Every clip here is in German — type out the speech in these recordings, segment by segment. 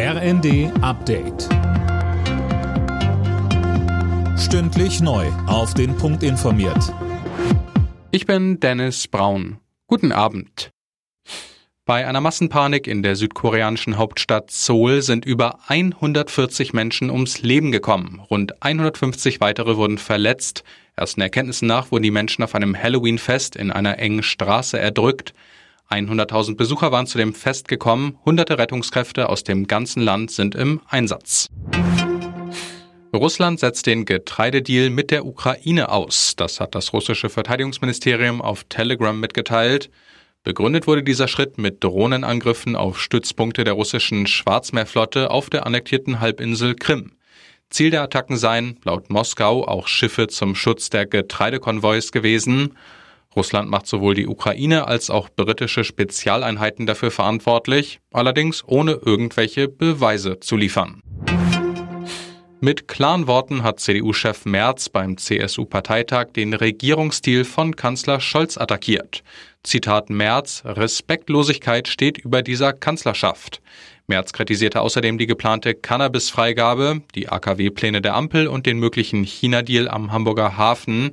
RND Update. Stündlich neu. Auf den Punkt informiert. Ich bin Dennis Braun. Guten Abend. Bei einer Massenpanik in der südkoreanischen Hauptstadt Seoul sind über 140 Menschen ums Leben gekommen. Rund 150 weitere wurden verletzt. Ersten Erkenntnissen nach wurden die Menschen auf einem Halloween-Fest in einer engen Straße erdrückt. 100.000 Besucher waren zu dem Fest gekommen, hunderte Rettungskräfte aus dem ganzen Land sind im Einsatz. Russland setzt den Getreidedeal mit der Ukraine aus. Das hat das russische Verteidigungsministerium auf Telegram mitgeteilt. Begründet wurde dieser Schritt mit Drohnenangriffen auf Stützpunkte der russischen Schwarzmeerflotte auf der annektierten Halbinsel Krim. Ziel der Attacken seien, laut Moskau, auch Schiffe zum Schutz der Getreidekonvois gewesen. Russland macht sowohl die Ukraine als auch britische Spezialeinheiten dafür verantwortlich, allerdings ohne irgendwelche Beweise zu liefern. Mit klaren Worten hat CDU-Chef Merz beim CSU-Parteitag den Regierungsstil von Kanzler Scholz attackiert. Zitat Merz, Respektlosigkeit steht über dieser Kanzlerschaft. Merz kritisierte außerdem die geplante Cannabis-Freigabe, die AKW-Pläne der Ampel und den möglichen China-Deal am Hamburger Hafen.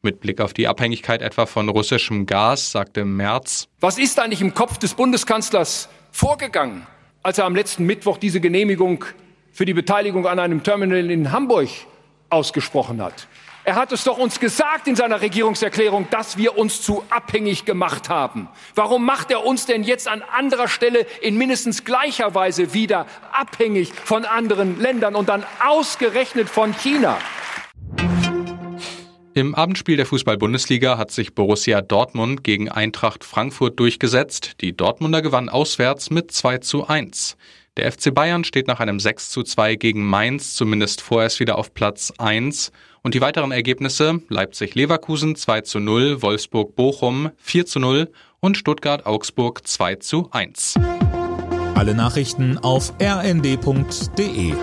Mit Blick auf die Abhängigkeit etwa von russischem Gas sagte Merz, Was ist eigentlich im Kopf des Bundeskanzlers vorgegangen, als er am letzten Mittwoch diese Genehmigung für die Beteiligung an einem Terminal in Hamburg ausgesprochen hat? Er hat es doch uns gesagt in seiner Regierungserklärung, dass wir uns zu abhängig gemacht haben. Warum macht er uns denn jetzt an anderer Stelle in mindestens gleicher Weise wieder abhängig von anderen Ländern und dann ausgerechnet von China? Im Abendspiel der Fußball-Bundesliga hat sich Borussia Dortmund gegen Eintracht Frankfurt durchgesetzt. Die Dortmunder gewannen auswärts mit 2 zu 1. Der FC Bayern steht nach einem 6 zu 2 gegen Mainz zumindest vorerst wieder auf Platz 1. Und die weiteren Ergebnisse Leipzig-Leverkusen 2 zu 0, Wolfsburg-Bochum 4 zu 0 und Stuttgart-Augsburg 2 zu 1. Alle Nachrichten auf rnd.de